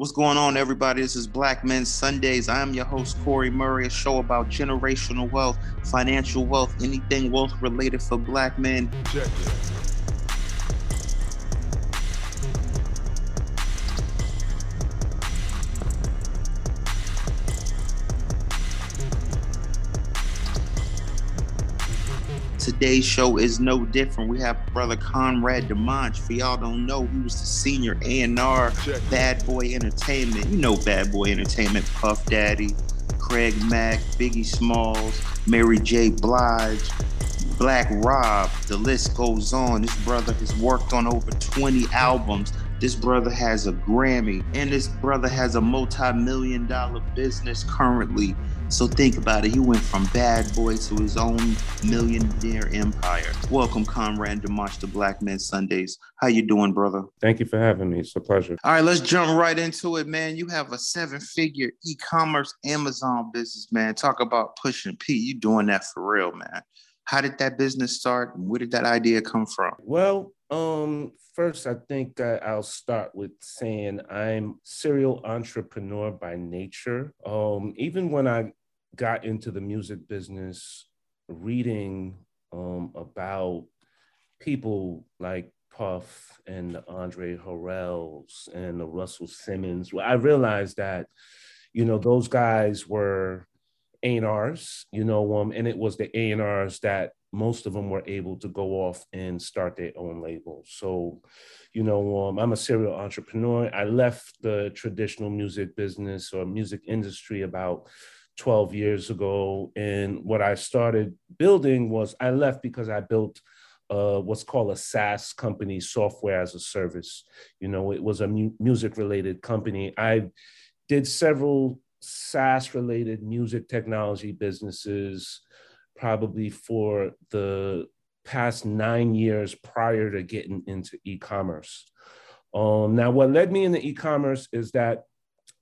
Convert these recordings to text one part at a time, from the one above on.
What's going on, everybody? This is Black Men Sundays. I am your host, Corey Murray, a show about generational wealth, financial wealth, anything wealth related for black men. Check it. Today's show is no different. We have brother Conrad Dimanche. For y'all don't know, he was the senior A&R Bad Boy Entertainment. You know Bad Boy Entertainment, Puff Daddy, Craig Mack, Biggie Smalls, Mary J. Blige, Black Rob. The list goes on. This brother has worked on over 20 albums. This brother has a Grammy, and this brother has a multi-million dollar business currently. So think about it. He went from bad boy to his own millionaire empire. Welcome, Conrad Dimanche to Black Men Sundays. How you doing, brother? Thank you for having me. It's a pleasure. All right, let's jump right into it, man. You have a seven-figure e-commerce Amazon business, man. Talk about pushing P. You doing that for real, man. How did that business start? And Where did that idea come from? Well, um, first, I think I'll start with saying I'm serial entrepreneur by nature. Um, even when I got into the music business, reading um, about people like Puff and the Andre Harrells and the Russell Simmons, Well, I realized that, you know, those guys were A&Rs, you know, um, and it was the A&Rs that most of them were able to go off and start their own labels. So, you know, um, I'm a serial entrepreneur. I left the traditional music business or music industry about 12 years ago. And what I started building was I left because I built uh, what's called a SaaS company, software as a service. You know, it was a mu- music related company. I did several SaaS related music technology businesses probably for the past nine years prior to getting into e-commerce. Um, now, what led me into e-commerce is that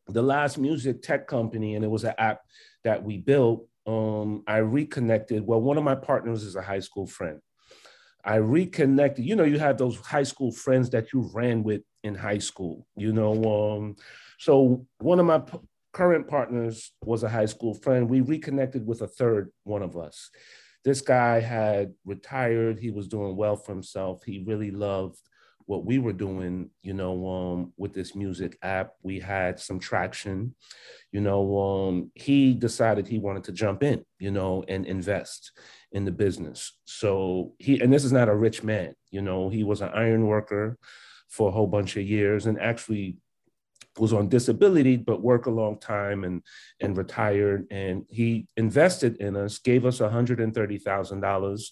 the last music tech company, and it was an app that we built, um, I reconnected. Well, one of my partners is a high school friend. I reconnected. You know, you have those high school friends that you ran with in high school. You know, um, so one of my current partners was a high school friend. We reconnected with a third one of us. This guy had retired. He was doing well for himself. He really loved what we were doing, you know, um, with this music app. We had some traction, you know. Um, he decided he wanted to jump in, you know, and invest in the business. So he, and this is not a rich man, you know, he was an iron worker for a whole bunch of years and actually was on disability but worked a long time and and retired and he invested in us gave us $130000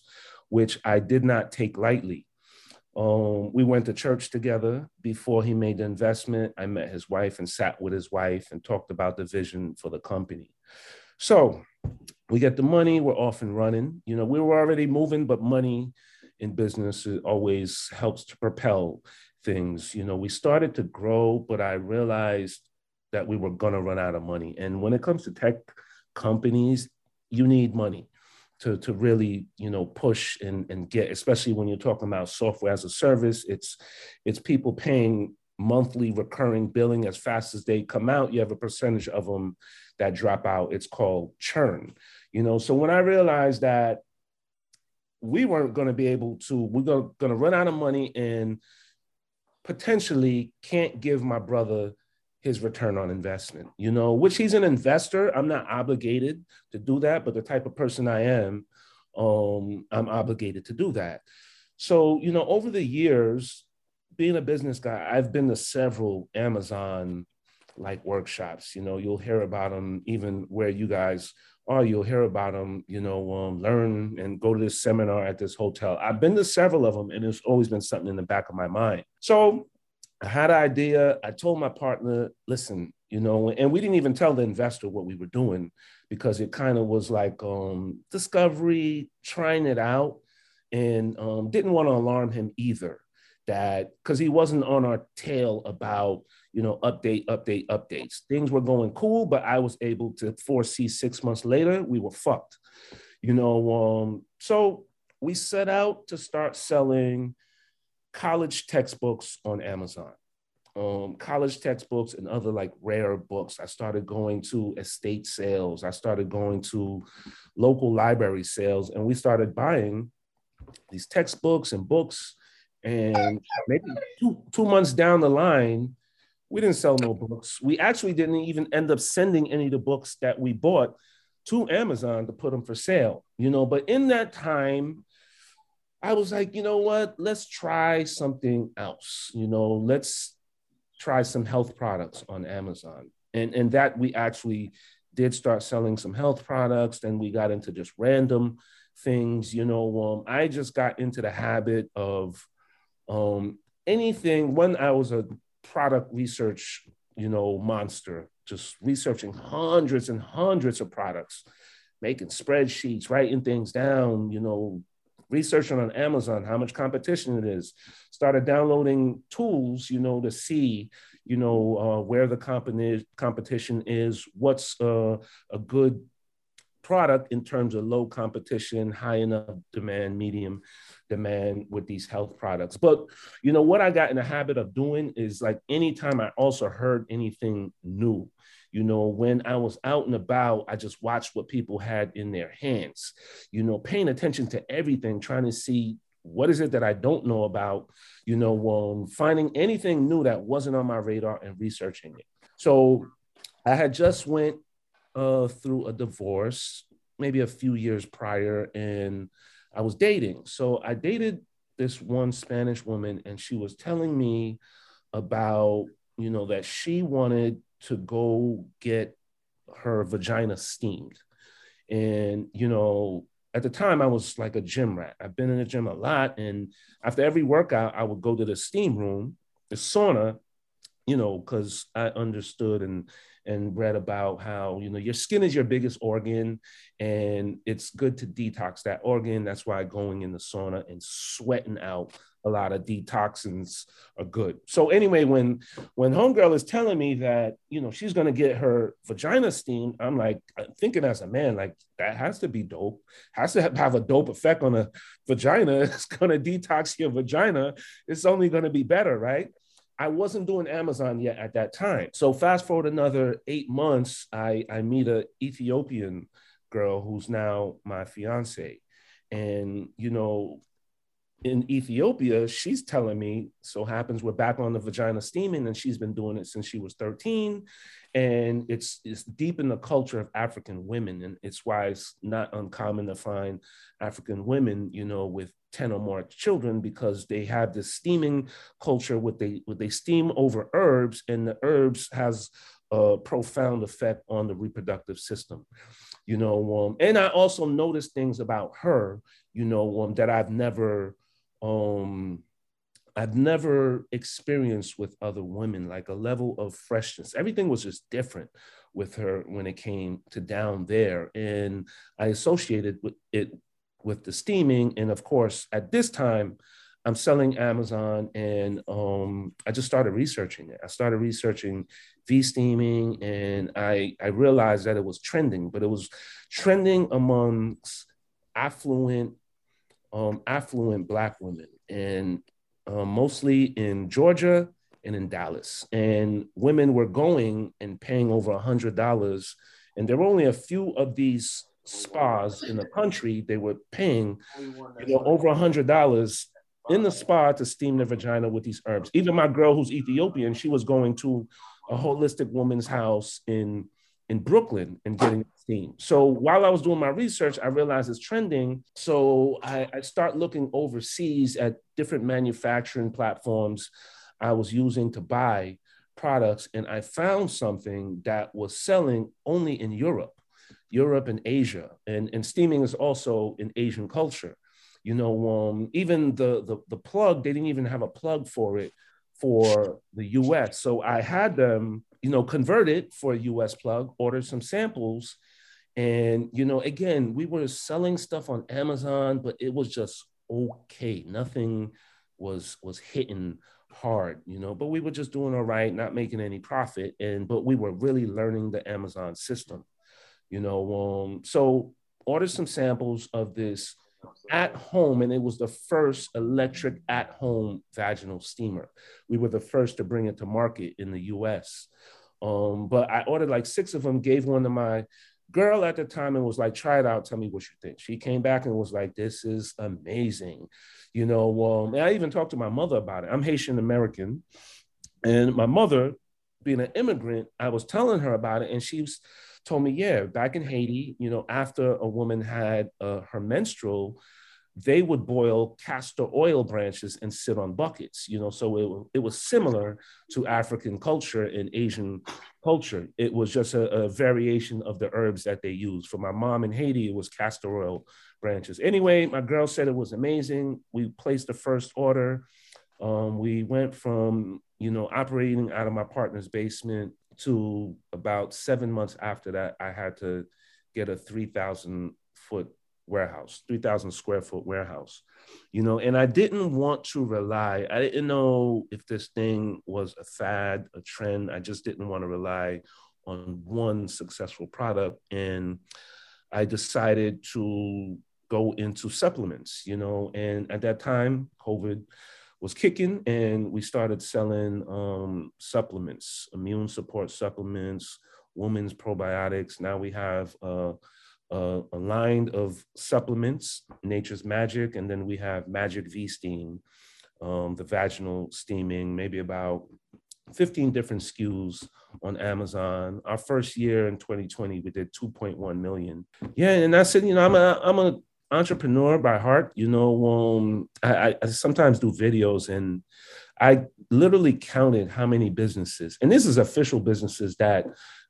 which i did not take lightly um, we went to church together before he made the investment i met his wife and sat with his wife and talked about the vision for the company so we get the money we're off and running you know we were already moving but money in business always helps to propel things. You know, we started to grow, but I realized that we were going to run out of money. And when it comes to tech companies, you need money to, to really, you know, push and, and get, especially when you're talking about software as a service, it's, it's people paying monthly recurring billing as fast as they come out. You have a percentage of them that drop out. It's called churn, you know? So when I realized that we weren't going to be able to, we're going to run out of money and potentially can't give my brother his return on investment, you know, which he's an investor. I'm not obligated to do that, but the type of person I am, um, I'm obligated to do that. So, you know, over the years, being a business guy, I've been to several Amazon like workshops. You know, you'll hear about them even where you guys are. you'll hear about them, you know, um, learn and go to this seminar at this hotel. I've been to several of them, and it's always been something in the back of my mind. So I had an idea. I told my partner, listen, you know, and we didn't even tell the investor what we were doing because it kind of was like um, discovery, trying it out, and um, didn't want to alarm him either. That because he wasn't on our tail about you know, update, update, updates. Things were going cool, but I was able to foresee six months later, we were fucked. You know, um, so we set out to start selling college textbooks on Amazon. um, college textbooks and other like rare books. I started going to estate sales. I started going to local library sales, and we started buying these textbooks and books. And maybe two, two months down the line, we didn't sell no books. We actually didn't even end up sending any of the books that we bought to Amazon to put them for sale, you know. But in that time, I was like, you know what? Let's try something else. You know, let's try some health products on Amazon. And, and that we actually did start selling some health products. Then we got into just random things. You know, um, I just got into the habit of um, anything when I was a product research, you know, monster, just researching hundreds and hundreds of products, making spreadsheets, writing things down, you know, researching on Amazon how much competition it is. Started downloading tools, you know, to see, you know, uh, where the company competition is, what's uh, a good product in terms of low competition, high enough demand, medium demand with these health products. But you know what I got in the habit of doing is like anytime I also heard anything new, you know, when I was out and about, I just watched what people had in their hands, you know, paying attention to everything, trying to see what is it that I don't know about, you know, um, finding anything new that wasn't on my radar and researching it. So I had just went uh, through a divorce maybe a few years prior and I was dating. So I dated this one Spanish woman and she was telling me about, you know, that she wanted to go get her vagina steamed. And, you know, at the time I was like a gym rat. I've been in the gym a lot. And after every workout, I would go to the steam room, the sauna, you know, because I understood and and read about how you know your skin is your biggest organ and it's good to detox that organ that's why going in the sauna and sweating out a lot of detoxins are good. So anyway when when homegirl is telling me that you know she's to get her vagina steamed i'm like thinking as a man like that has to be dope. Has to have a dope effect on a vagina. It's to detox your vagina. It's only to be better right? I wasn't doing Amazon yet at that time. So fast forward another eight months, I, I meet a Ethiopian girl who's now my fiance. And, you know, in Ethiopia, she's telling me, so happens we're back on the vagina steaming, and she's been doing it since she was 13. And it's it's deep in the culture of African women. And it's why it's not uncommon to find African women, you know, with 10 or more children because they have this steaming culture with they with they steam over herbs, and the herbs has a profound effect on the reproductive system you know um, and i also noticed things about her you know um, that i've never um I've never experienced with other women, like a level of freshness. Everything was just different with her when it came to down there. And I associated with it with the steaming. And of course, at this time, I'm selling Amazon and um, I just started researching it. I started researching V steaming and I, I realized that it was trending, but it was trending amongst affluent, um, affluent Black women and um, mostly in Georgia and in Dallas. And women were going and paying over a $100. And there were only a few of these spas in the country. They were paying you know, over a $100 in the spa to steam their vagina with these herbs. Even my girl who's Ethiopian, she was going to a holistic woman's house in in Brooklyn and getting steam. So while I was doing my research, I realized it's trending. So I, I start looking overseas at different manufacturing platforms I was using to buy products, and I found something that was selling only in Europe, Europe and Asia, and, and steaming is also an Asian culture. You know, um, even the, the the plug, they didn't even have a plug for it for the US. So I had them you know, converted for a US plug, order some samples. And, you know, again, we were selling stuff on Amazon, but it was just okay. Nothing was was hitting hard, you know, but we were just doing all right, not making any profit. And but we were really learning the Amazon system, you know. Um, so order some samples of this at home, and it was the first electric at home vaginal steamer. We were the first to bring it to market in the US. Um, but I ordered like six of them, gave one to my girl at the time and was like, try it out, tell me what you think. She came back and was like, this is amazing. You know, um, and I even talked to my mother about it. I'm Haitian American. And my mother, being an immigrant, I was telling her about it, and she was, told me, yeah, back in Haiti, you know, after a woman had uh, her menstrual, they would boil castor oil branches and sit on buckets, you know, so it, it was similar to African culture and Asian culture. It was just a, a variation of the herbs that they used. For my mom in Haiti, it was castor oil branches. Anyway, my girl said it was amazing. We placed the first order. Um, we went from, you know, operating out of my partner's basement to about seven months after that, I had to get a 3,000 foot warehouse, 3,000 square foot warehouse, you know, and I didn't want to rely, I didn't know if this thing was a fad, a trend. I just didn't want to rely on one successful product. And I decided to go into supplements, you know, and at that time, COVID was kicking and we started selling um, supplements, immune support supplements, women's probiotics. Now we have uh, uh, a line of supplements, Nature's Magic, and then we have Magic V Steam, um, the vaginal steaming, maybe about 15 different SKUs on Amazon. Our first year in 2020, we did 2.1 million. Yeah, and I said, you know, I'm a I'm a entrepreneur by heart. You know, um, I, I sometimes do videos and I literally counted how many businesses, and this is official businesses that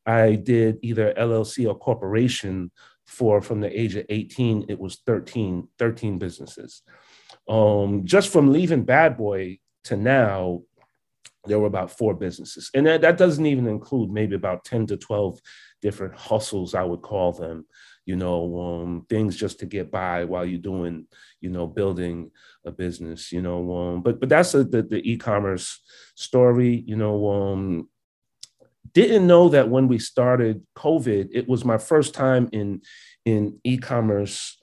I did either LLC or corporation for from the age of 18, it was 13, 13 businesses. Um, just from leaving Bad Boy to now, there were about four businesses. And that, that doesn't even include maybe about 10 to 12 different hustles, I would call them, you know, um, things just to get by while you're doing, you know, building a business, you know. Um, but but that's a, the, the e-commerce story, you know. Um, didn't know that when we started COVID, it was my first time in in e-commerce.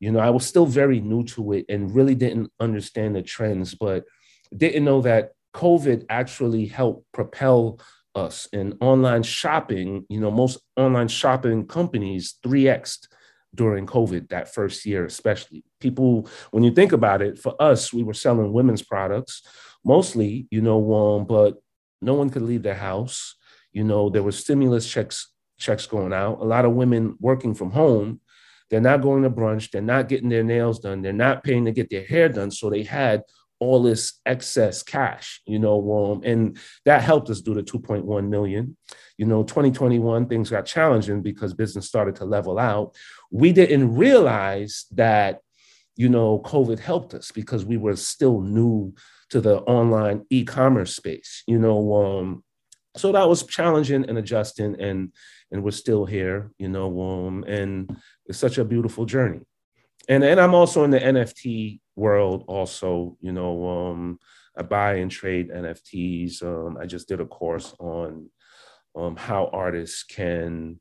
You know, I was still very new to it and really didn't understand the trends, but didn't know that COVID actually helped propel us in online shopping. You know, most online shopping companies 3x during COVID that first year, especially. People, when you think about it, for us, we were selling women's products mostly, you know, um, but no one could leave their house. You know, there were stimulus checks checks going out. A lot of women working from home. They're not going to brunch. They're not getting their nails done. They're not paying to get their hair done. So they had all this excess cash, you know, um, and that helped us do the 2.1 million. You know, 2021 things got challenging because business started to level out. We didn't realize that, you know, COVID helped us because we were still new to the online e-commerce space. You know, um, so that was challenging and adjusting and and we're still here you know um, and it's such a beautiful journey and and i'm also in the nft world also you know um, i buy and trade nfts um, i just did a course on um, how artists can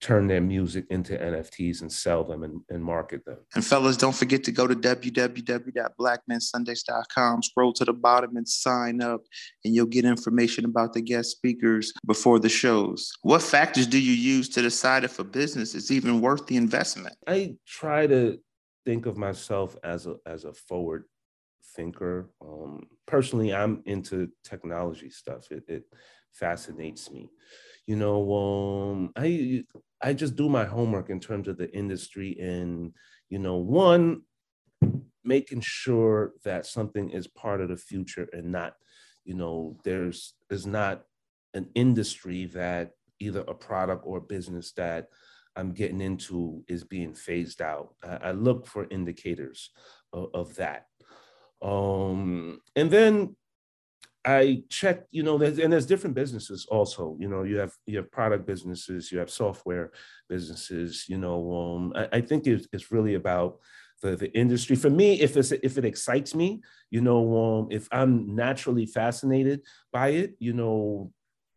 turn their music into NFTs and sell them and, and market them. And fellas, don't forget to go to www.blackmensundays.com, scroll to the bottom and sign up, and you'll get information about the guest speakers before the shows. What factors do you use to decide if a business is even worth the investment? I try to think of myself as a as a forward thinker. Um, personally, I'm into technology stuff. It, it fascinates me you know um i i just do my homework in terms of the industry and you know one making sure that something is part of the future and not you know there's there's not an industry that either a product or business that i'm getting into is being phased out i, I look for indicators of, of that um and then I check, you know, there's, and there's different businesses also. You know, you have you have product businesses, you have software businesses. You know, um, I, I think it's, it's really about the, the industry. For me, if it's if it excites me, you know, um, if I'm naturally fascinated by it, you know,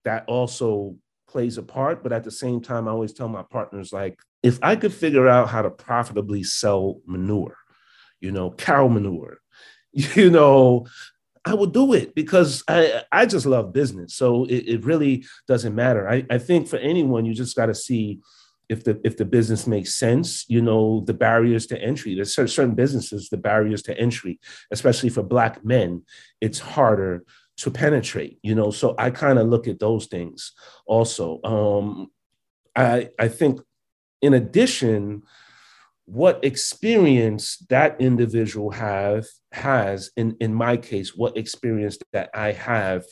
that also plays a part. But at the same time, I always tell my partners like, if I could figure out how to profitably sell manure, you know, cow manure, you know, I would do it because I, I just love business. So it, it really doesn't matter. I, I think for anyone, you just got to see if the if the business makes sense, you know, the barriers to entry. There's certain businesses, the barriers to entry, especially for black men, it's harder to penetrate, you know. So I kind of look at those things also. Um, I I think in addition, what experience that individual have has in in my case what experience that i have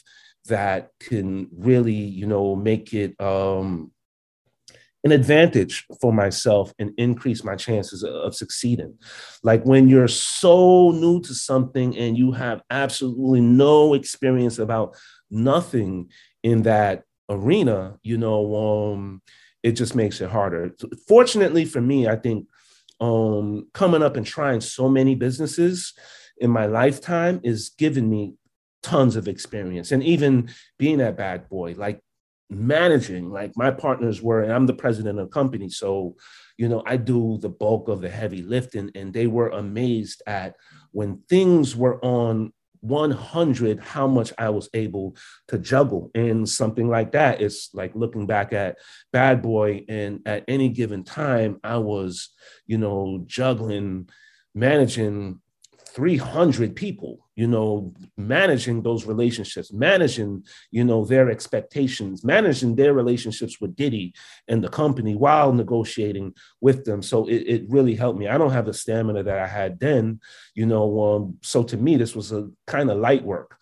that can really you know make it um an advantage for myself and increase my chances of, succeeding like when you're so new to something and you have absolutely no experience about nothing in that arena you know um it just makes it harder fortunately for me i think um, coming up and trying so many businesses in my lifetime is giving me tons of experience. And even being a bad boy, like managing, like my partners were, and I'm the president of the company. So, you know, I do the bulk of the heavy lifting, and they were amazed at when things were on 100 how much I was able to juggle. And something like that it's like looking back at Bad Boy, and at any given time, I was, you know, juggling, managing 300 people you know managing those relationships managing you know their expectations managing their relationships with diddy and the company while negotiating with them. So it, it really helped me. I don't have the stamina that i had then you know um, so to me this was a kind of light work.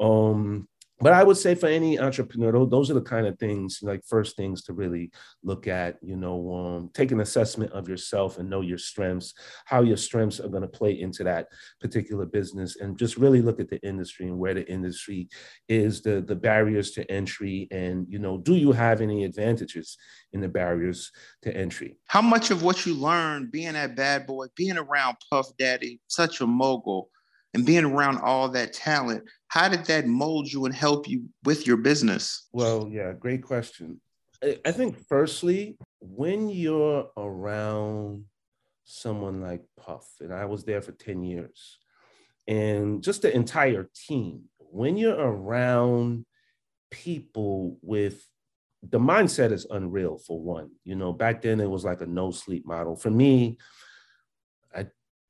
Um but I would say for any entrepreneur, those are the kind of things, like first things to really look at, you know, um, take an assessment of yourself and know your strengths, how your strengths are going to play into that particular business, and just really look at the industry and where the industry is, the, the barriers to entry, and, you know, do you have any advantages in the barriers to entry? How much of what you learned being that bad boy, being around Puff Daddy, such a mogul, and being around all that talent, how did that mold you and help you with your business? Well, yeah, great question. I think, firstly, when you're around someone like Puff, and I was there for 10 years, and just the entire team, when you're around people with the mindset is unreal for one. You know, back then it was like a no sleep model. For me,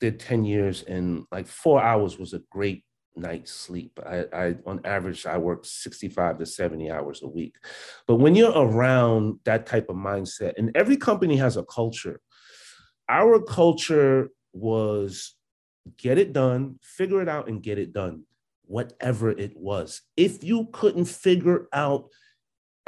did 10 years and like four hours was a great night's sleep. I, I, on average, I work 65 to 70 hours a week. But when you're around that type of mindset, and every company has a culture, our culture was get it done, figure it out, and get it done, whatever it was. If you couldn't figure out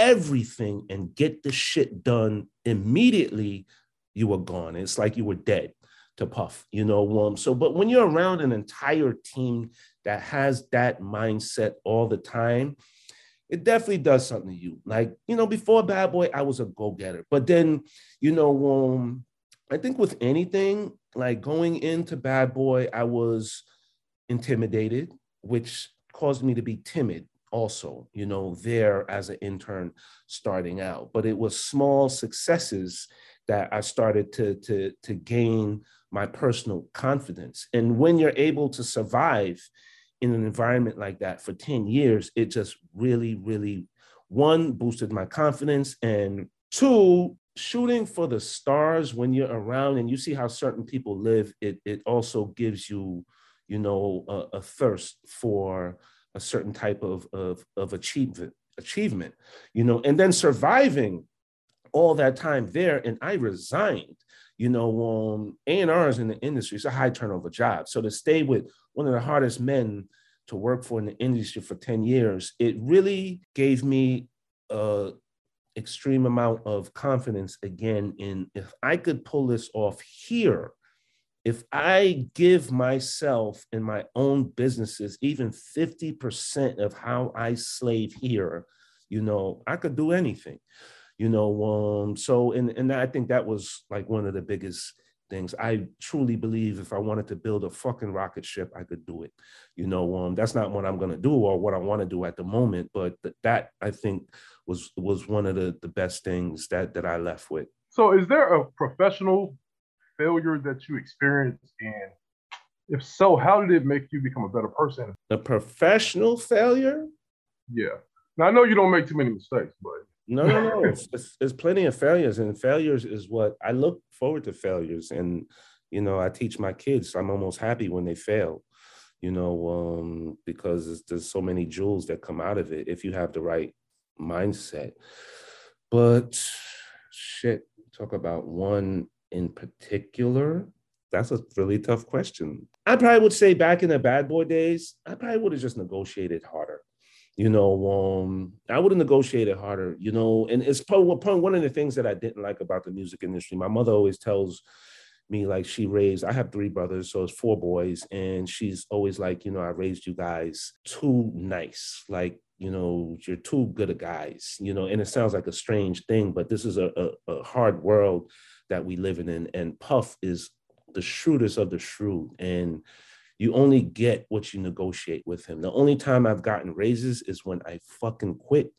everything and get the shit done immediately, you were gone. It's like you were dead to puff, you know. Um, so, but when you're around an entire team that has that mindset all the time, it definitely does something to you. Like, you know, before Bad Boy, I was a go-getter. But then, you know, um, I think with anything, like going into Bad Boy, I was intimidated, which caused me to be timid also, you know, there as an intern starting out. But it was small successes that I started to, to, to gain my personal confidence. And when you're able to survive in an environment like that for 10 years, it just really, really, one, boosted my confidence. And two, shooting for the stars when you're around and you see how certain people live, it, it also gives you, you know, a, a thirst for a certain type of, of, of achievement, achievement, you know, and then surviving all that time there. And I resigned you know, um, A&Rs in the industry, it's a high turnover job. So to stay with one of the hardest men to work for in the industry for 10 years, it really gave me a extreme amount of confidence again in if I could pull this off here, if I give myself in my own businesses even 50% of how I slave here, you know, I could do anything you know um so and and i think that was like one of the biggest things i truly believe if i wanted to build a fucking rocket ship i could do it you know um that's not what i'm going to do or what i want to do at the moment but th- that i think was was one of the the best things that that i left with so is there a professional failure that you experienced and If so, how did it make you become a better person? A professional failure? Yeah. Now I know you don't make too many mistakes, but no, no, no. it's, it's, it's, plenty of failures, and failures is what I look forward to. Failures, and you know, I teach my kids. I'm almost happy when they fail, you know, um, because there's so many jewels that come out of it if you have the right mindset. But shit, talk about one in particular. That's a really tough question. I probably would say back in the bad boy days, I probably would have just negotiated harder you know um, i would have negotiated harder you know and it's probably one of the things that i didn't like about the music industry my mother always tells me like she raised i have three brothers so it's four boys and she's always like you know i raised you guys too nice like you know you're too good at guys you know and it sounds like a strange thing but this is a, a, a hard world that we live in and puff is the shrewdest of the shrewd and you only get what you negotiate with him. The only time I've gotten raises is when I fucking quit.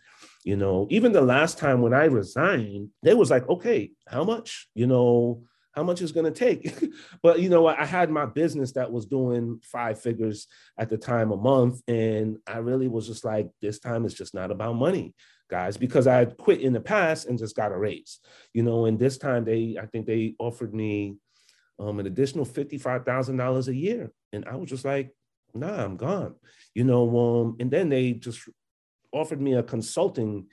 You know, even the last time when I resigned, they was like, okay, how much? You know, how much is going to take? but you know, I had my business that was doing five figures at the time a month. And I really was just like, this time it's just not about money, guys, because I had quit in the past and just got a raise, you know, and this time they, I think they offered me um, an additional $55,000 a year. And I was just like, nah, I'm gone. You know, um, and then they just offered me a consulting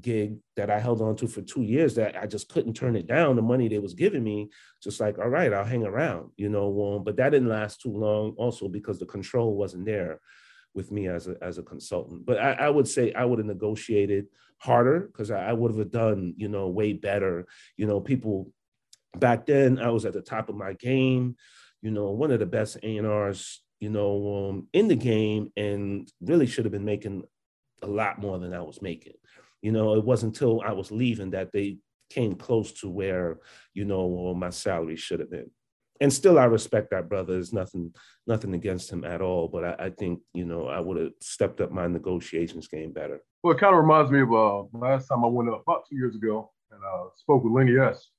gig that I held on to for two years that I just couldn't turn it down. The money they was giving me, just like, all right, I'll hang around, you know. Um, but that didn't last too long also because the control wasn't there with me as a as a consultant. But I, I would say I would have negotiated harder because I, I would have done, you know, way better. You know, people back then I was at the top of my game, you know, one of the best A&Rs, you know, um, in the game and really should have been making a lot more than I was making. You know, it wasn't until I was leaving that they came close to where, you know, my salary should have been. And still, I respect that brother. There's nothing, nothing against him at all. But I, I think, you know, I would have stepped up my negotiations game better. Well, it kind of reminds me of uh, last time I went up about two years ago and uh, spoke with Lenny S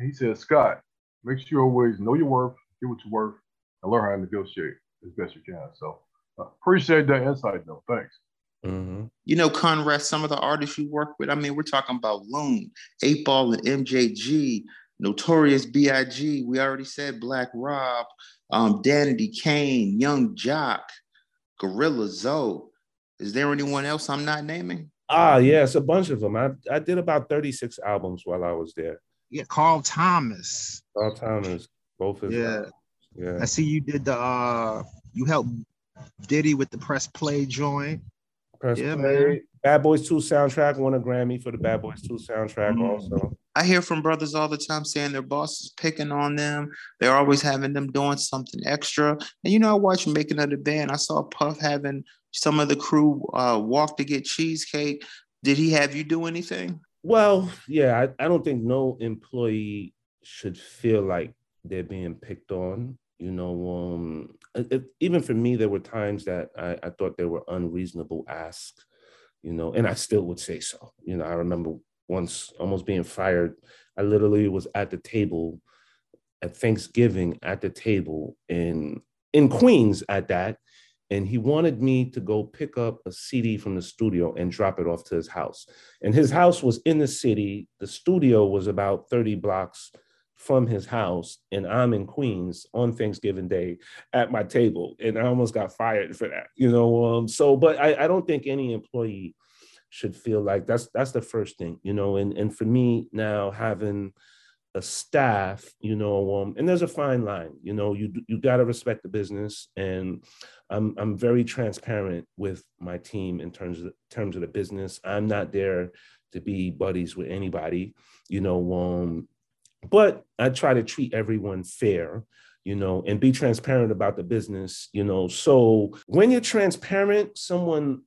he said, Scott, make sure you always know your worth, get what you're worth, and learn how to negotiate as best you can. So uh, appreciate that insight, though. Thanks. Mm-hmm. You know, Conrad, some of the artists you work with, I mean, we're talking about Loon, 8 Ball and MJG, Notorious B.I.G., we already said Black Rob, um, Danity Kane, Yung Joc, Gorilla Zoe. Is there anyone else I'm not naming? Ah, yes, a bunch of them. I, I did about 36 albums while I was there. Yeah, Carl Thomas. Carl Thomas, both of yeah. Yeah. I see you did the uh you helped Diddy with the press play joint. Press yeah, play. Man. Bad Boys 2 soundtrack won a Grammy for the Bad Boys 2 soundtrack mm. also. I hear from brothers all the time saying their boss is picking on them. They're always having them doing something extra. And you know, I watched Making of the Band. I saw Puff having some of the crew uh, walk to get cheesecake. Did he have you do anything? Well, yeah, I, I don't think no employee should feel like they're being picked on. You know, um, it, even for me, there were times that I, I thought they were unreasonable asks, you know, and I still would say so. You know, I remember once almost being fired. I literally was at the table at Thanksgiving at the table in in Queens at that, and he wanted me to go pick up a CD from the studio and drop it off to his house. And his house was in the city. The studio was about 30 blocks from his house, and I'm in Queens on Thanksgiving Day at my table, and I almost got fired for that, you know. Um, so, but I, I don't think any employee should feel like that's that's the first thing, you know. And and for me now having a staff, you know, um, and there's a fine line, you know, you you got to respect the business, and I'm I'm very transparent with my team in terms of the, terms of the business. I'm not there to be buddies with anybody, you know. Um, but I try to treat everyone fair, you know, and be transparent about the business, you know. So when you're transparent, someone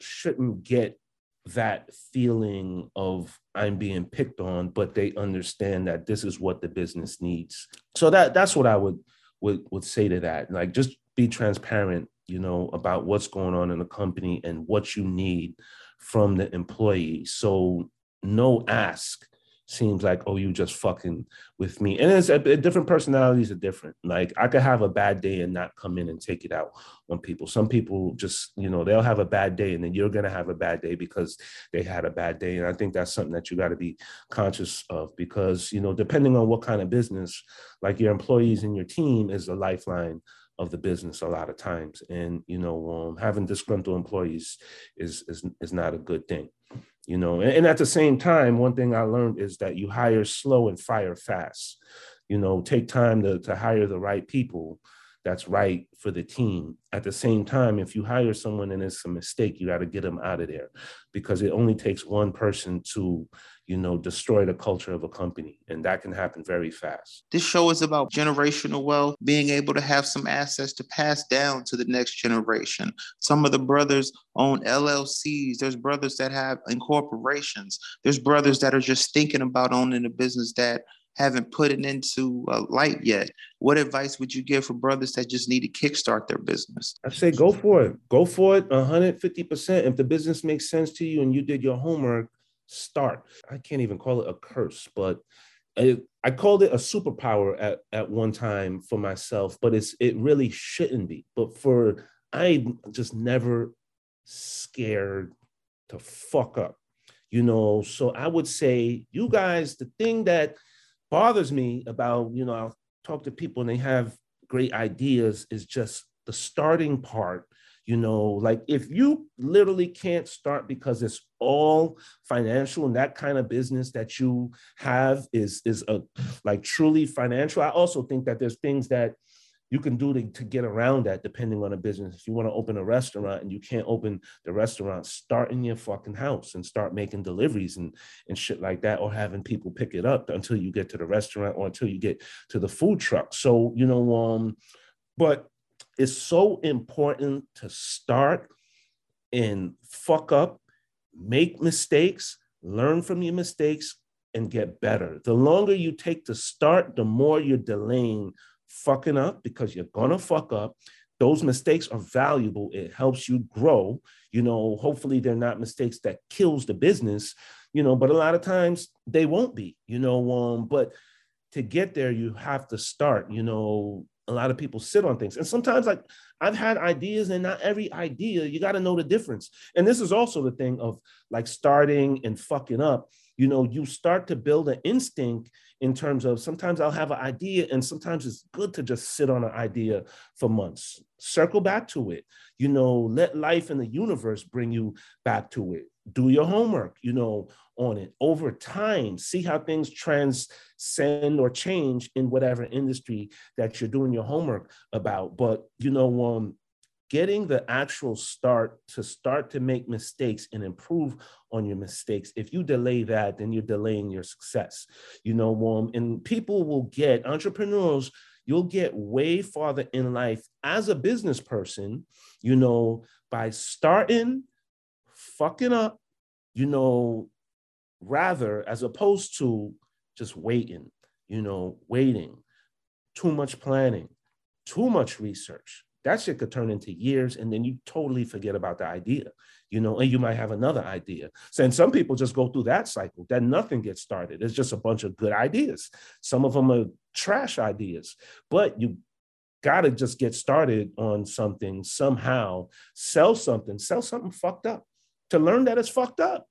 shouldn't get that feeling of I'm being picked on, but they understand that this is what the business needs. So that that's what I would would would say to that. Like just be transparent, you know, about what's going on in the company and what you need from the employee. So no ask seems like oh you just fucking with me. And it's a, a, different personalities are different. Like i could have a bad day and not come in and take it out on people. Some people just you know they'll have a bad day and then you're going to have a bad day because they had a bad day. And i think that's something that you got to be conscious of because you know depending on what kind of business like your employees and your team is a lifeline of the business a lot of times. And you know um, having disgruntled employees is, is is not a good thing you know and, and, at the same time one thing i learned is that you hire slow and fire fast. You know take time to, to hire the right people that's right for the team at the same time if you hire someone and it's a mistake you got to get them out of there because it only takes one person to you know, destroy the culture of a company. And that can happen very fast. This show is about generational wealth, being able to have some assets to pass down to the next generation. Some of the brothers own LLCs. There's brothers that have incorporations. There's brothers that are just thinking about owning a business that haven't put it into uh, light yet. What advice would you give for brothers that just need to kickstart their business? I say go for it. Go for it 150%. If the business makes sense to you and you did your homework, start. I can't even call it a curse, but I, I called it a superpower at, at one time for myself, but it's it really shouldn't be. But for I just never scared to fuck up, you know. So I would say, you guys, the thing that bothers me about, you know, I'll talk to people and they have great ideas is just the starting part you know like if you literally can't start because it's all financial and that kind of business that you have is is a like truly financial i also think that there's things that you can do to, to get around that depending on a business if you want to open a restaurant and you can't open the restaurant start in your fucking house and start making deliveries and and shit like that or having people pick it up until you get to the restaurant or until you get to the food truck so you know um but it's so important to start and fuck up, make mistakes, learn from your mistakes, and get better. The longer you take to start, the more you're delaying fucking up because you're gonna fuck up. Those mistakes are valuable. It helps you grow. You know, hopefully they're not mistakes that kills the business, you know, but a lot of times they won't be, you know. Um, but to get there, you have to start, you know, a lot of people sit on things. And sometimes, like, I've had ideas, and not every idea, you got to know the difference. And this is also the thing of like starting and fucking up. You know, you start to build an instinct in terms of sometimes I'll have an idea, and sometimes it's good to just sit on an idea for months, circle back to it. You know, let life and the universe bring you back to it. Do your homework, you know, on it over time. See how things transcend or change in whatever industry that you're doing your homework about. But you know, um, getting the actual start to start to make mistakes and improve on your mistakes if you delay that then you're delaying your success you know um, and people will get entrepreneurs you'll get way farther in life as a business person you know by starting fucking up you know rather as opposed to just waiting, you know, waiting, too much planning, too much research. That shit could turn into years and then you totally forget about the idea, you know, and you might have another idea. So, and some people just go through that cycle, that nothing gets started. It's just a bunch of good ideas. Some of them are trash ideas, but you got to just get started on something somehow, sell something, sell something fucked up to learn that it's fucked up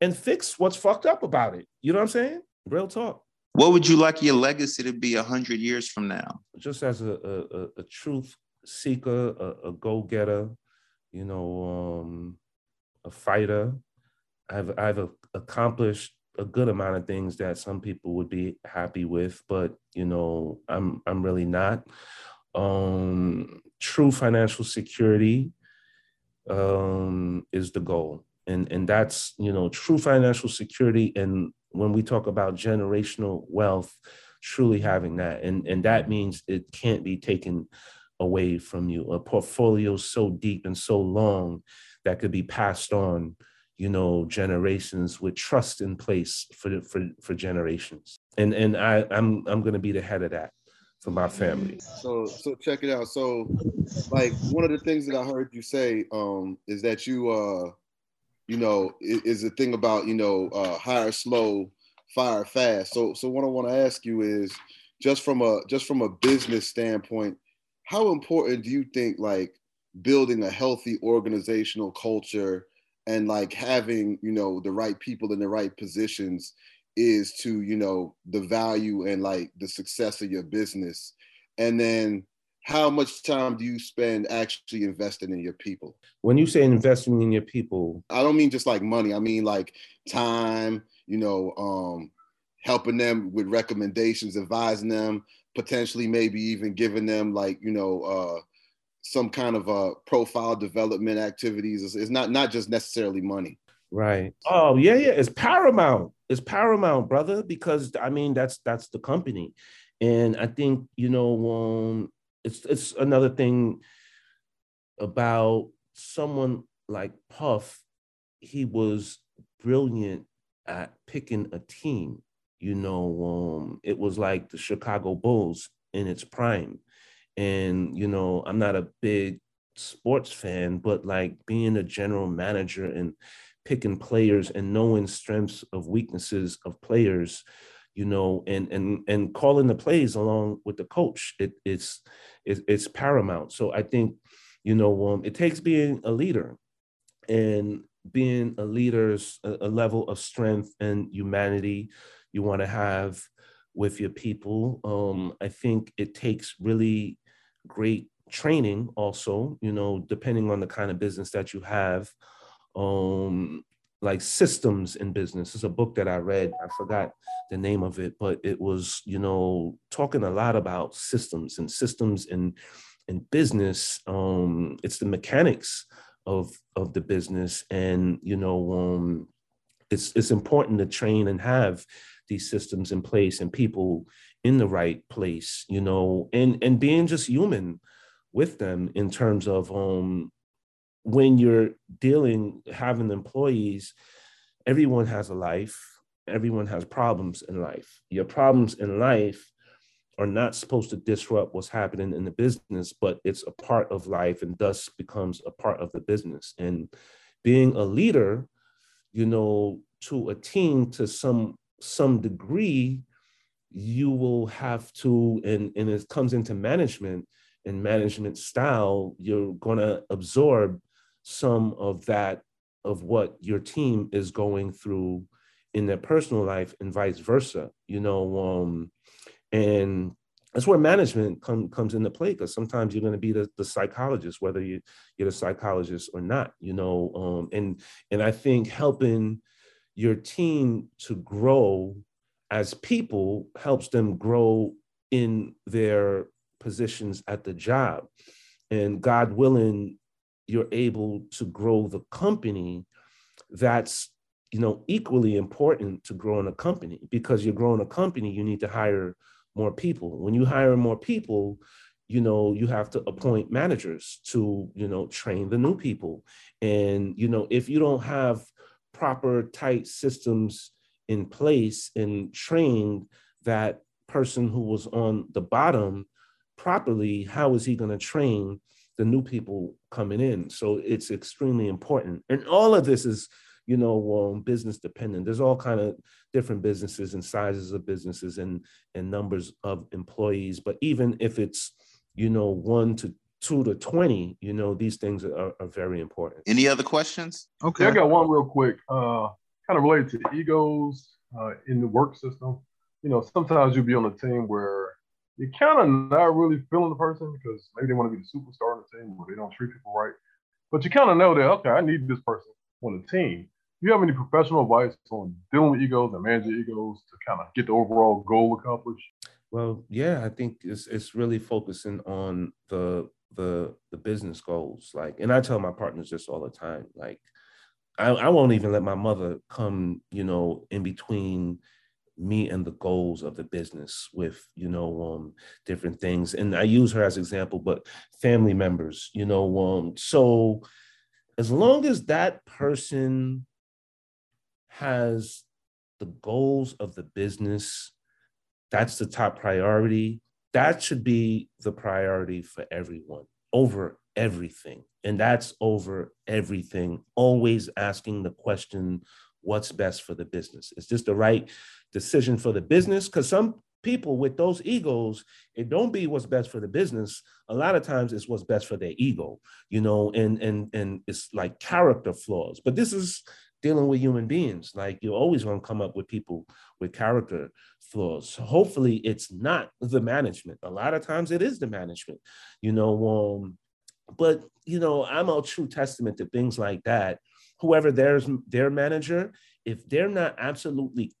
and fix what's fucked up about it. You know what I'm saying? Real talk. What would you like your legacy to be a hundred years from now? Just as a, a, a truth seeker, a, a go-getter, you know, um, a fighter. I've I've accomplished a good amount of things that some people would be happy with, but you know, I'm I'm really not. Um, true financial security um, is the goal and and that's you know true financial security and when we talk about generational wealth truly having that and and that means it can't be taken away from you. A portfolio so deep and so long that could be passed on you know generations with trust in place for for for generations. And and i i'm i'm to be the head of that for my family. So so check it out. So like one of the things that i heard you say um is that you uh you know, is, the thing about, you know, uh, hire slow, fire fast. So so what I want to ask you is just from a just from a business standpoint, how important do you think like building a healthy organizational culture and like having you know the right people in the right positions is to you know the value and like the success of your business? And then how much time do you spend actually investing in your people? When you say investing in your people i don't mean just like money. I mean like time you know um helping them with recommendations advising them potentially maybe even giving them like you know uh some kind of uh profile development activities. It's, it's not not just necessarily money. Right. Oh yeah yeah. It's paramount. It's paramount brother because i mean that's that's the company. And i think you know um it's it's another thing about someone like puff. He was brilliant at picking a team you know um it was like the chicago bulls in its prime and, you know, I'm not a big sports fan, but like being a general manager and picking players and knowing strengths of weaknesses of players, you know, and and and calling the plays along with the coach, it, it's it, it's paramount. So I think, you know, um, it takes being a leader, and being a leader's a, a level of strength and humanity you want to have with your people. Um, I think it takes really great training also you know depending on the kind of business that you have. Um like systems in business. It's a book that i read i forgot the name of it but it was you know talking a lot about systems and systems in in business. Um it's the mechanics of of the business and you know um it's it's important to train and have these systems in place and people in the right place, you know, and and being just human with them in terms of um when you're dealing having employees, everyone has a life, everyone has problems in life. Your problems in life are not supposed to disrupt what's happening in the business, but it's a part of life and thus becomes a part of the business. And being a leader, you know, to a team to some some degree you will have to, and, and it comes into management and management style, you're going to absorb some of that, of what your team is going through in their personal life and vice versa, you know. Um, and that's where management come, comes into play because sometimes you're going to be the, the psychologist, whether you, you're the psychologist or not, you know. Um, and and I think helping your team to grow as people helps them grow in their positions at the job. And God willing, you're able to grow the company. That's you know equally important to growing a company because you're growing a company, you need to hire more people. When you hire more people, you know you have to appoint managers to you know train the new people and you know if you don't have proper tight systems in place and trained that person who was on the bottom properly, how is he going to train the new people coming in? So it's extremely important. And all of this is, you know, um, business dependent. There's all kind of different businesses and sizes of businesses and and numbers of employees. But even if it's, you know, one to two to 20, you know, these things are, are very important. Any other questions? Okay. Yeah, I got one real quick. Uh, kind of related to egos uh, in the work system. You know, sometimes you'll be on a team where you're kind of not really feeling the person because maybe they want to be the superstar on the team or they don't treat people right. But you kind of know that, okay, I need this person on the team. Do you have any professional advice on dealing with egos and managing egos to kind of get the overall goal accomplished? Well, yeah, I think it's it's really focusing on the the the business goals. Like, and I tell my partners this all the time. Like, I, I won't even let my mother come, you know, in between me and the goals of the business with you know um different things and i use her as example but family members you know um so as long as that person has the goals of the business that's the top priority that should be the priority for everyone over everything. And that's over everything. Always asking the question, what's best for the business? Is this the right decision for the business because some people with those egos it don't be what's best for the business a lot of times it's what's best for their ego you know and and and it's like character flaws but this is dealing with human beings. Like you're always going to come up with people with character flaws. Hopefully it's not the management. A lot of times it is the management you know um but you know i'm a true testament to things like that. Whoever there's their manager if they're not absolutely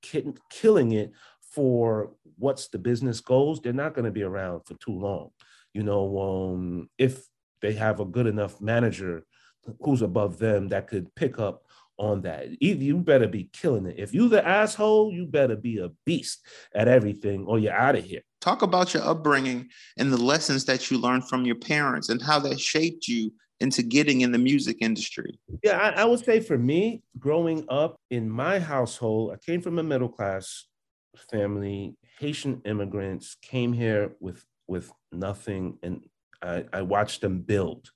killing it for what's the business goals, they're not going to be around for too long. You know, um, if they have a good enough manager who's above them that could pick up on that. Either you better be killing it. If you the asshole, you better be a beast at everything or you're out of here. Talk about your upbringing and the lessons that you learned from your parents and how that shaped you into getting in the music industry? Yeah, I, I, would say for me, growing up in my household, I came from a middle class family. Haitian immigrants came here with with nothing, and I, I watched them build.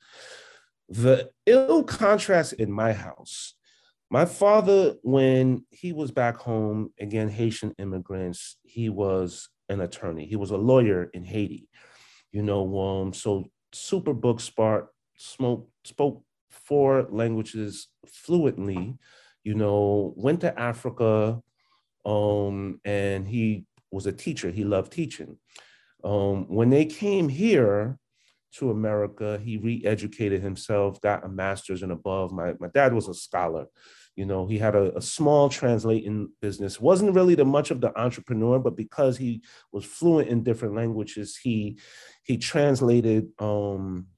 The ill contrast in my house. My father, when he was back home, again, Haitian immigrants, he was an attorney. He was a lawyer in Haiti. You know, um, so super book smart, smoke, spoke four languages fluently, you know, went to Africa, um, and he was a teacher. He loved teaching. Um, when they came here to America, he re-educated himself, got a master's and above. My, my dad was a scholar. You know, he had a, a small translating business. wasn't really the much of the entrepreneur, but because he was fluent in different languages, he he translated um,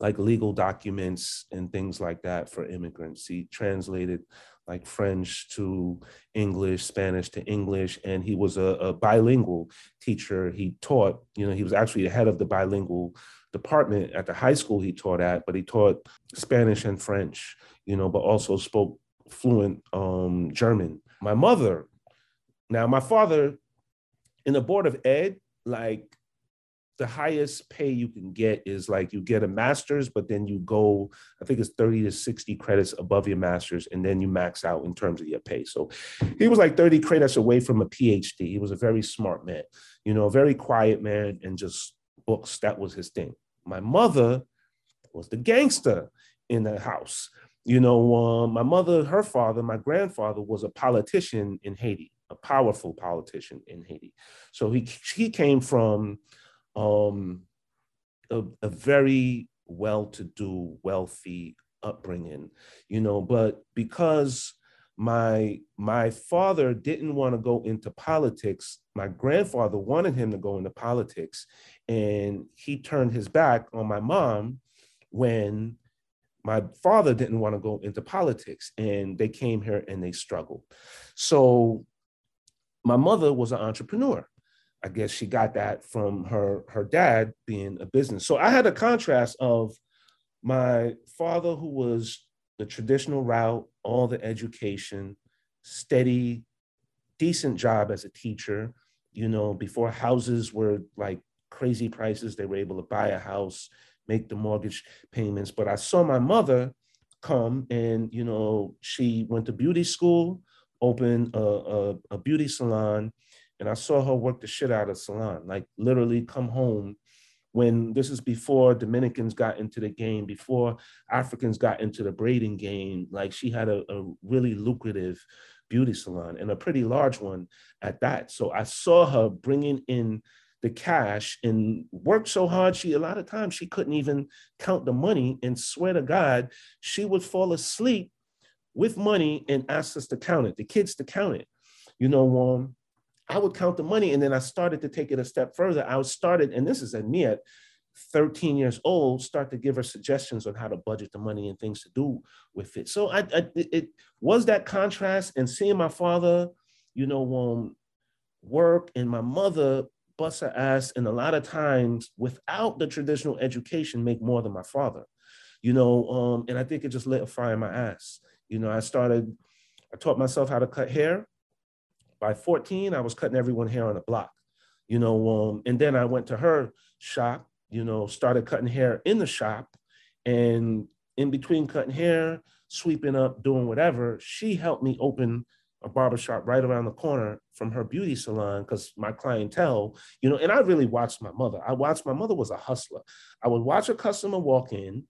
like legal documents and things like that for immigrants. He translated like French to English, Spanish to English, and he was a, a, bilingual teacher. He taught, you know, he was actually the head of the bilingual department at the high school he taught at, but he taught Spanish and French, you know, but also spoke fluent um, German. My mother, now my father in the board of ed, like the highest pay you can get is like you get a master's, but then you go, I think it's 30 to 60 credits above your master's, and then you max out in terms of your pay. So he was like 30 credits away from a PhD. He was a very smart man, you know, a very quiet man and just books. That was his thing. My mother was the gangster in the house. You know, um, my mother, her father, my grandfather was a politician in Haiti, a powerful politician in Haiti. So he he came from um, a, a very well-to-do, wealthy upbringing, you know, but because my my father didn't want to go into politics my grandfather wanted him to go into politics and he turned his back on my mom when my father didn't want to go into politics and they came here and they struggled so my mother was an entrepreneur I guess she got that from her her dad being a business. So I had a contrast of my father, who was the traditional route, all the education, steady, decent job as a teacher. You know, before houses were like crazy prices, they were able to buy a house, make the mortgage payments. But I saw my mother come and, you know, she went to beauty school, opened a, a, a beauty salon, and I saw her work the shit out of salon, like literally come home when this is before Dominicans got into the game, before Africans got into the braiding game. Like she had a, a really lucrative beauty salon and a pretty large one at that. So I saw her bringing in the cash and worked so hard. She a lot of times she couldn't even count the money and swear to God, she would fall asleep with money and ask us to count it, the kids to count it. You know, um, I would count the money. And then I started to take it a step further. I started, and this is at me at 13 years old, start to give her suggestions on how to budget the money and things to do with it. So I, I it was that contrast and seeing my father, you know, um, work and my mother bust her ass and a lot of times without the traditional education make more than my father, you know, um, and I think it just lit a fire in my ass. You know, I started, I taught myself how to cut hair by 14, I was cutting everyone hair on the block, you know. Um, and then I went to her shop, you know, started cutting hair in the shop. And in between cutting hair, sweeping up, doing whatever, she helped me open a barbershop right around the corner from her beauty salon because my clientele, you know, and I really watched my mother. I watched my mother was a hustler. I would watch a customer walk in,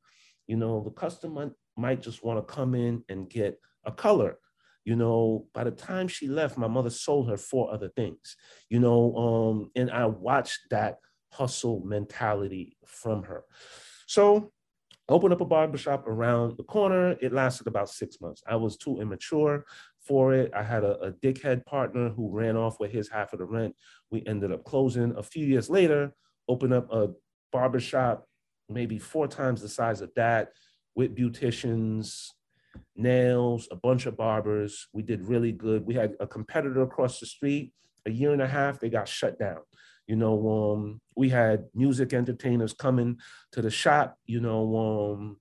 you know, the customer might just want to come in and get a color. You know, by the time she left, my mother sold her four other things, you know, um, and I watched that hustle mentality from her. So opened up a barbershop around the corner. It lasted about six months. I was too immature for it. I had a, a dickhead partner who ran off with his half of the rent. We ended up closing. A few years later, opened up a barbershop, maybe four times the size of that, with beauticians, nails, a bunch of barbers. We did really good. We had a competitor across the street. A year and a half, they got shut down. You know, um, we had music entertainers coming to the shop. You know, um,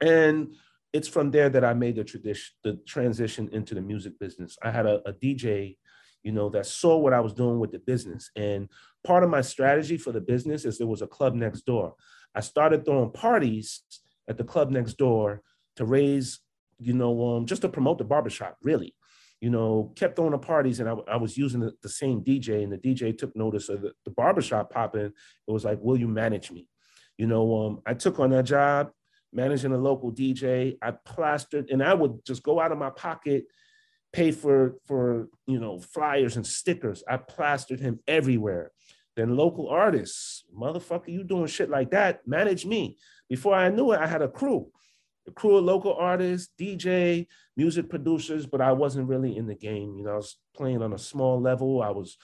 and it's from there that I made the tradition, the transition into the music business. I had a, a DJ, you know, that saw what I was doing with the business, and part of my strategy for the business is there was a club next door. I started throwing parties at the club next door to raise, you know, um, just to promote the barbershop, really. You know, kept throwing the parties, and I, I was using the, the, same DJ, and the DJ took notice of the, the barbershop popping. It was like, "Will you manage me?" You know, um, I took on that job, managing a local DJ. I plastered, and I would just go out of my pocket, pay for for you know flyers and stickers. I plastered him everywhere. Then local artists, motherfucker, you doing shit like that? Manage me. Before I knew it, I had a crew a crew of local artists, DJ, music producers, but I wasn't really in the game. You know, I was playing on a small level. I was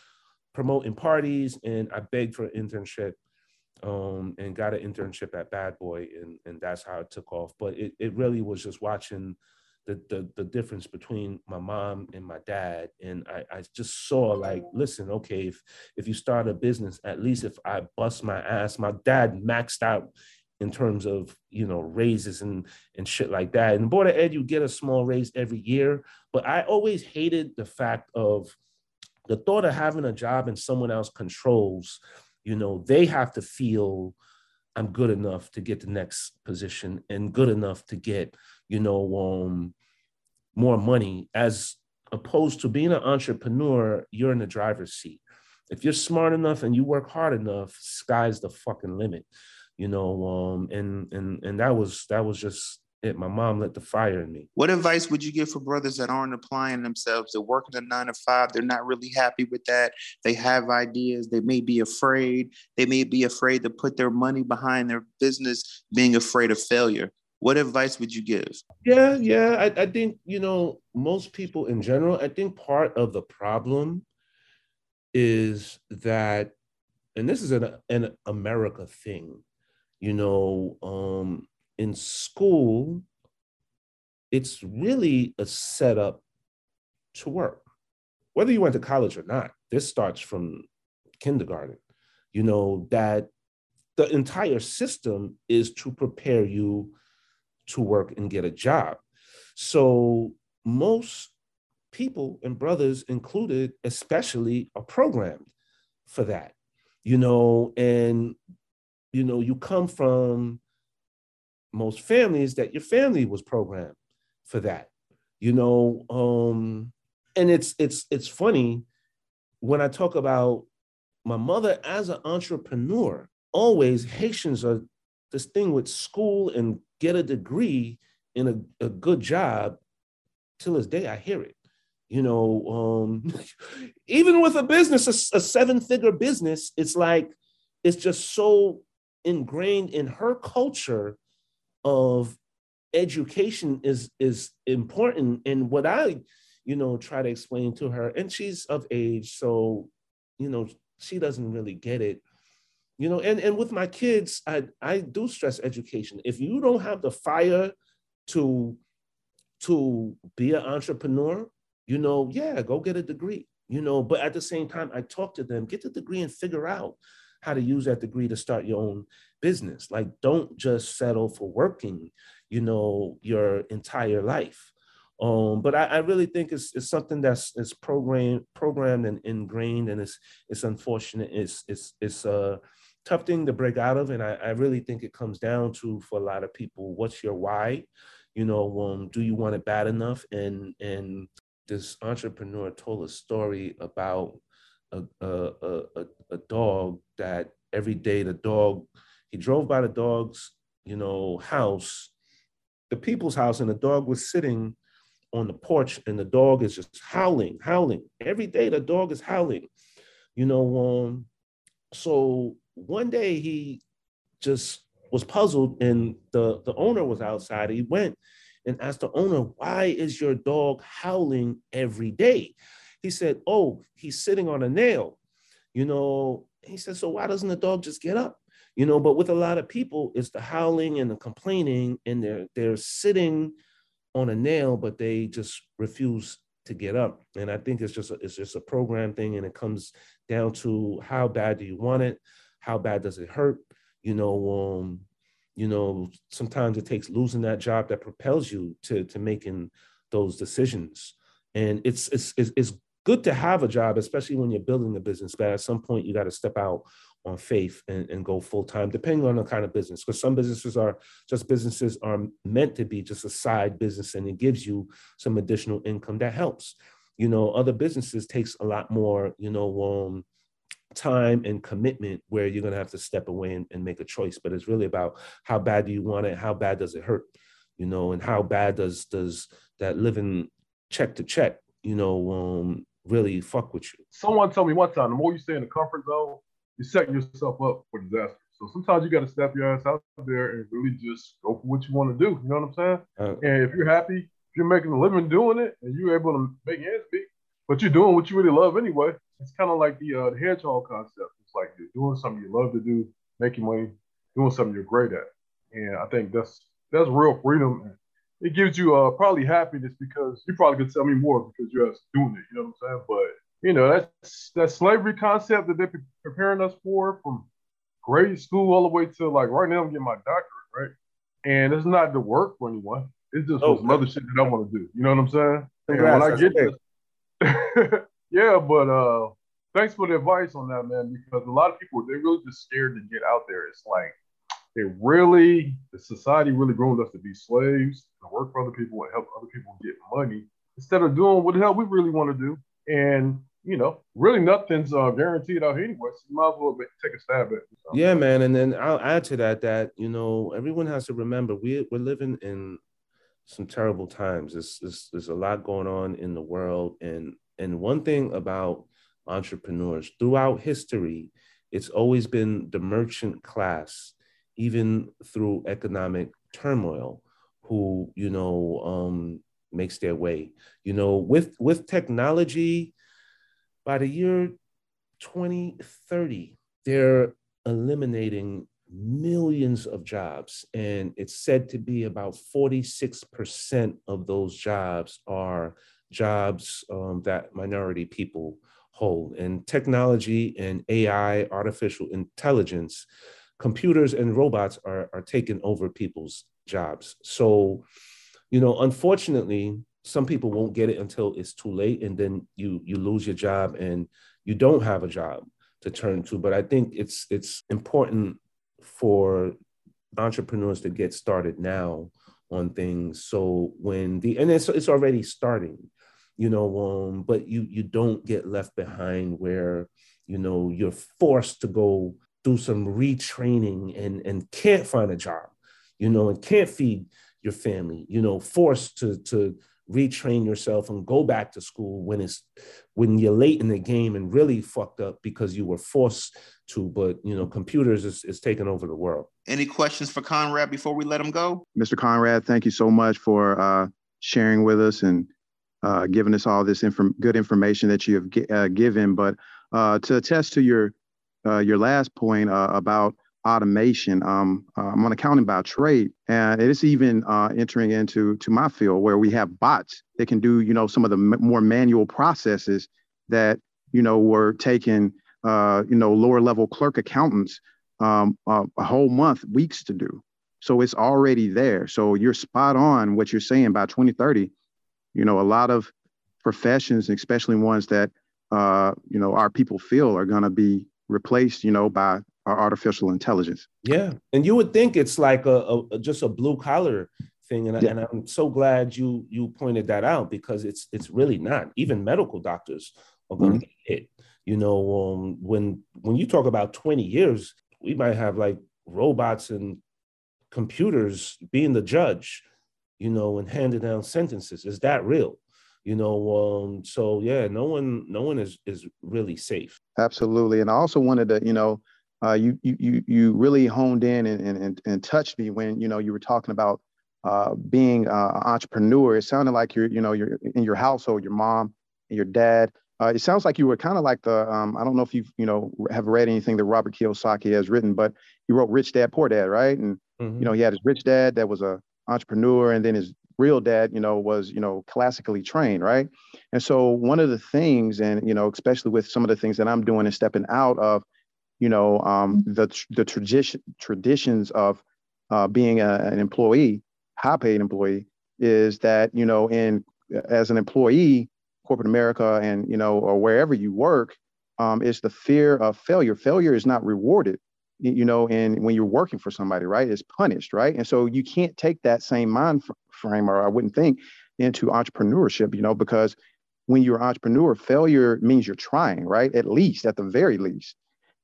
promoting parties and I begged for an internship um, and got an internship at Bad Boy. And, and that's how it took off. But it, it really was just watching the, the, the difference between my mom and my dad. And I, I just saw like, listen, okay, if, if you start a business, at least if I bust my ass, my dad maxed out in terms of you know raises and and shit like that. And Board of Ed, you get a small raise every year, but I always hated the fact of the thought of having a job and someone else controls. You know, they have to feel I'm good enough to get the next position and good enough to get you know um, more money as opposed to being an entrepreneur. You're in the driver's seat. If you're smart enough and you work hard enough, sky's the fucking limit you know um and and and that was that was just it my mom lit the fire in me. What advice would you give for brothers that aren't applying themselves they're working a nine to five they're not really happy with that they have ideas they may be afraid they may be afraid to put their money behind their business being afraid of failure? What advice would you give? Yeah yeah I, I think you know most people in general i think part of the problem is that and this is an, an america thing you know, um, in school, it's really a setup to work. Whether you went to college or not, this starts from kindergarten. You know, that the entire system is to prepare you to work and get a job. So most people and brothers included, especially, are programmed for that. You know, and you know, you come from most families that your family was programmed for that, you know. Um, and it's it's it's funny when I talk about my mother as an entrepreneur, always Haitians are this thing with school and get a degree in a, a good job. Till this day, I hear it. You know, um, even with a business, a, a seven figure business, it's like, it's just so ingrained in her culture of education is is important. And what i you know try to explain to her and she's of age so you know she doesn't really get it. You know and and with my kids i i do stress education. If you don't have the fire to to be an entrepreneur you know yeah go get a degree you know but at the same time i talk to them get the degree and figure out how to use that degree to start your own business. Like, don't just settle for working, you know, your entire life. Um, but I, I, really think it's, it's something that's it's programmed, programmed and ingrained, and it's it's unfortunate. It's it's it's a tough thing to break out of, and I, I really think it comes down to for a lot of people, what's your why? You know, um, do you want it bad enough? And and this entrepreneur told a story about a, a, a, a dog that every day the dog, he drove by the dog's, you know, house, the people's house, and the dog was sitting on the porch and the dog is just howling, howling. Every day the dog is howling, you know. Um, so one day he just was puzzled and the, the owner was outside. He went and asked the owner, why is your dog howling every day? He said, oh, he's sitting on a nail. You know, he said, so why doesn't the dog just get up? You know, but with a lot of people, it's the howling and the complaining, and they're they're sitting on a nail, but they just refuse to get up. And I think it's just a, it's just a program thing, and it comes down to how bad do you want it? How bad does it hurt? You know, um, you know, sometimes it takes losing that job that propels you to to making those decisions. And it's it's it's, it's good to have a job, especially when you're building a business. But at some point, you got to step out on faith and, and go full time, depending on the kind of business. Because some businesses are just businesses are meant to be just a side business, and it gives you some additional income that helps. You know, other businesses takes a lot more. You know, um, time and commitment where you're going to have to step away and, and make a choice but it's really about how bad do you want it how bad does it hurt you know and how bad does does that living check to check you know um really fuck with you. Someone told me one time, the more you stay in the comfort zone, you set yourself up for disaster. So sometimes you got to step your ass out there and really just go for what you want to do. You know what I'm saying? Uh, and if you're happy, if you're making a living doing it, and you're able to make ends meet, but you're doing what you really love anyway. It's kind of like the uh, the hedgehog concept. It's like you're doing something you love to do, making money, doing something you're great at. And I think that's that's real freedom it gives you uh, probably happiness because you probably could tell me more because you're doing it. You know what I'm saying? But you know that's that slavery concept that they're preparing us for from grade school all the way to like right now I'm getting my doctorate, right? And it's not to work for anyone. It's just oh, some other shit that I want to do. You know what I'm saying? And when I get this, yeah, but uh, thanks for the advice on that, man. Because a lot of people they're really just scared to get out there. It's like they really, the society really groomed us to be slaves, to work for other people and help other people get money instead of doing what the hell we really want to do. And you know, really nothing's uh, guaranteed out here anyway. So you might as well take a stab at it. Yeah, man. And then I'll add to that that you know everyone has to remember we we're living in some terrible times. There's, there's there's a lot going on in the world, and and one thing about entrepreneurs throughout history, it's always been the merchant class even through economic turmoil, who you know um, makes their way. You know, with with technology, by the year 2030, they're eliminating millions of jobs, and it's said to be about 46% of those jobs are jobs um, that minority people hold. And technology and AI, artificial intelligence, computers and robots are, are taking over people's jobs. So, you know, unfortunately, some people won't get it until it's too late, and then you you lose your job and you don't have a job to turn to. But I think it's it's important for entrepreneurs to get started now on things. So when the and it's it's already starting, you know, um, but you you don't get left behind where you know you're forced to go do some retraining and and can't find a job, you know, and can't feed your family, you know, forced to to retrain yourself and go back to school when it's when you're late in the game and really fucked up because you were forced to but you know computers is, is taking over the world. Any questions for conrad before we let him go? Mr conrad thank you so much for uh, sharing with us and uh, giving us all this inf- good information that you have g- uh, given but uh, to attest to your uh, your last point uh, about automation. Um, uh, I'm on accounting by trade, and it's even uh, entering into to my field where we have bots that can do you know some of the m- more manual processes that you know were taking uh, you know lower level clerk accountants um, a whole month, weeks to do. So it's already there. So you're spot on what you're saying. By 2030, you know a lot of professions, especially ones that uh, you know our people feel are going to be replaced, you know, by our artificial intelligence. Yeah, and you would think it's like a, a just a blue collar thing, and, yeah. I, and I'm so glad you you pointed that out because it's it's really not. Even medical doctors are going to mm-hmm. get hit. You know, um, when when you talk about 20 years, we might have like robots and computers being the judge, you know, and handing down sentences. Is that real? You know, um, so yeah, no one, no one is is really safe. Absolutely, and I also wanted to, you know, uh, you you you really honed in and, and and touched me when you know you were talking about uh, being uh, an entrepreneur. It sounded like you're, you know, you're in your household, your mom and your dad. Uh, it sounds like you were kind of like the um, I don't know if you you know have read anything that Robert Kiyosaki has written, but he wrote Rich Dad Poor Dad, right? And mm-hmm. you know he had his rich dad that was a entrepreneur, and then his real dad, you know, was, you know, classically trained, right? And so one of the things, and you know, especially with some of the things that I'm doing and stepping out of, you know, um, mm-hmm. the the tradition traditions of uh, being a, an employee, high paid employee, is that you know, in as an employee, corporate America, and you know, or wherever you work, um, is the fear of failure. Failure is not rewarded you know, and when you're working for somebody, right, is punished, right? And so you can't take that same mind frame, or I wouldn't think, into entrepreneurship, you know, because when you're an entrepreneur, failure means you're trying, right? At least, at the very least.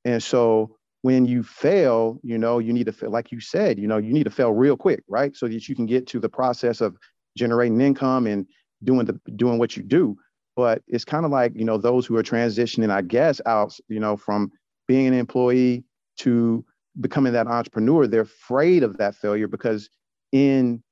And so when you fail, you know, you need to fail, like you said, you know, you need to fail real quick, right? So that you can get to the process of generating income and doing the doing what you do. But it's kind of like, you know, those who are transitioning, I guess, out, you know, from being an employee to becoming that entrepreneur, they're afraid of that failure because in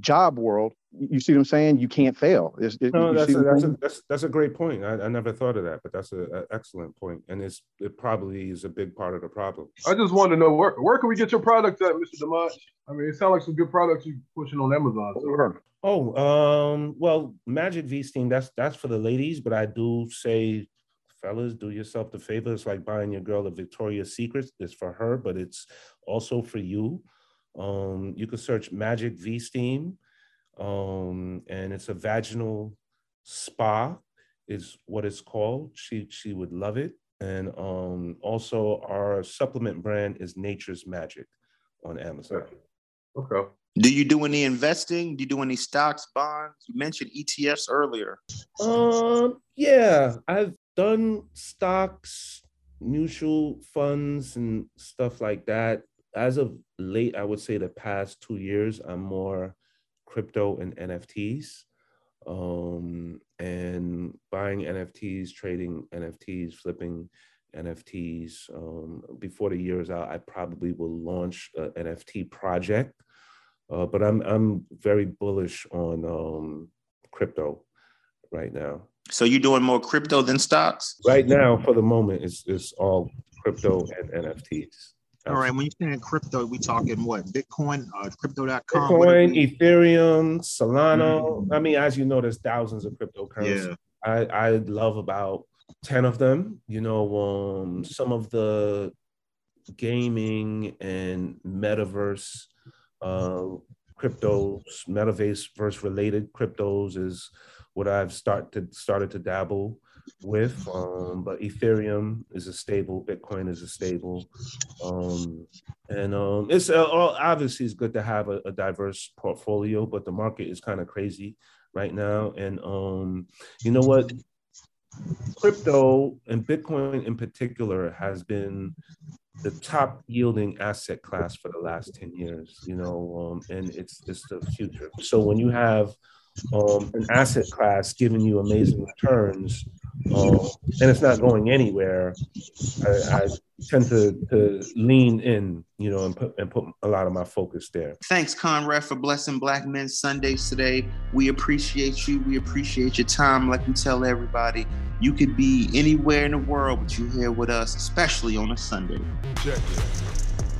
job world, you see what I'm saying? You can't fail. It, no, that's a, that's, a, that's, that's a great point. I, I never thought of that, but that's an excellent point, and it's it probably is a big part of the problem. I just want to know where where can we get your products at, Mr. Demont? I mean, it sounds like some good products you're pushing on Amazon. So. Oh, um, well, Magic V Steam. That's that's for the ladies, but I do say fellas, do yourself the favor. It's like buying your girl a Victoria's Secret. It's for her, but it's also for you. Um, you can search Magic V Steam, um, and it's a vaginal spa, is what it's called. She she would love it. And um, also, our supplement brand is Nature's Magic on Amazon. Okay. Do you do any investing? Do you do any stocks, bonds? You mentioned ETFs earlier. Um, yeah, I've done stocks, mutual funds, and stuff like that. As of late, I would say the past two years, I'm more crypto and NFTs. Um, and buying NFTs, trading NFTs, flipping NFTs. Um, before the year is out, I probably will launch an NFT project. Uh, but I'm I'm very bullish on um, crypto right now. So you're doing more crypto than stocks? Right now, for the moment, it's it's all crypto and NFTs. All right. When you're saying crypto, we talking what? Bitcoin, uh, crypto.com? Bitcoin, Ethereum, Solana. Mm-hmm. I mean, as you know, there's thousands of cryptocurrencies. Yeah. I, I love about 10 of them. You know, um, some of the gaming and metaverse uh, cryptos, metaverse related cryptos is what I've started started to dabble with. Um, but Ethereum is a stable, Bitcoin is a stable, um, and um, it's uh, obviously it's good to have a, a, diverse portfolio. But the market is kind of crazy right now, and um, you know what? Crypto and Bitcoin in particular has been the top yielding asset class for the last 10 years, you know, um, and it's it's the future. So when you have um, an asset class giving you amazing returns, um, and it's not going anywhere, I, I tend to, to lean in, you know, and put and put a lot of my focus there. Thanks, Conrad, for blessing Black Men Sundays today. We appreciate you. We appreciate your time. Like we tell everybody, you could be anywhere in the world, but you're here with us, especially on a Sunday. Check it. Check it.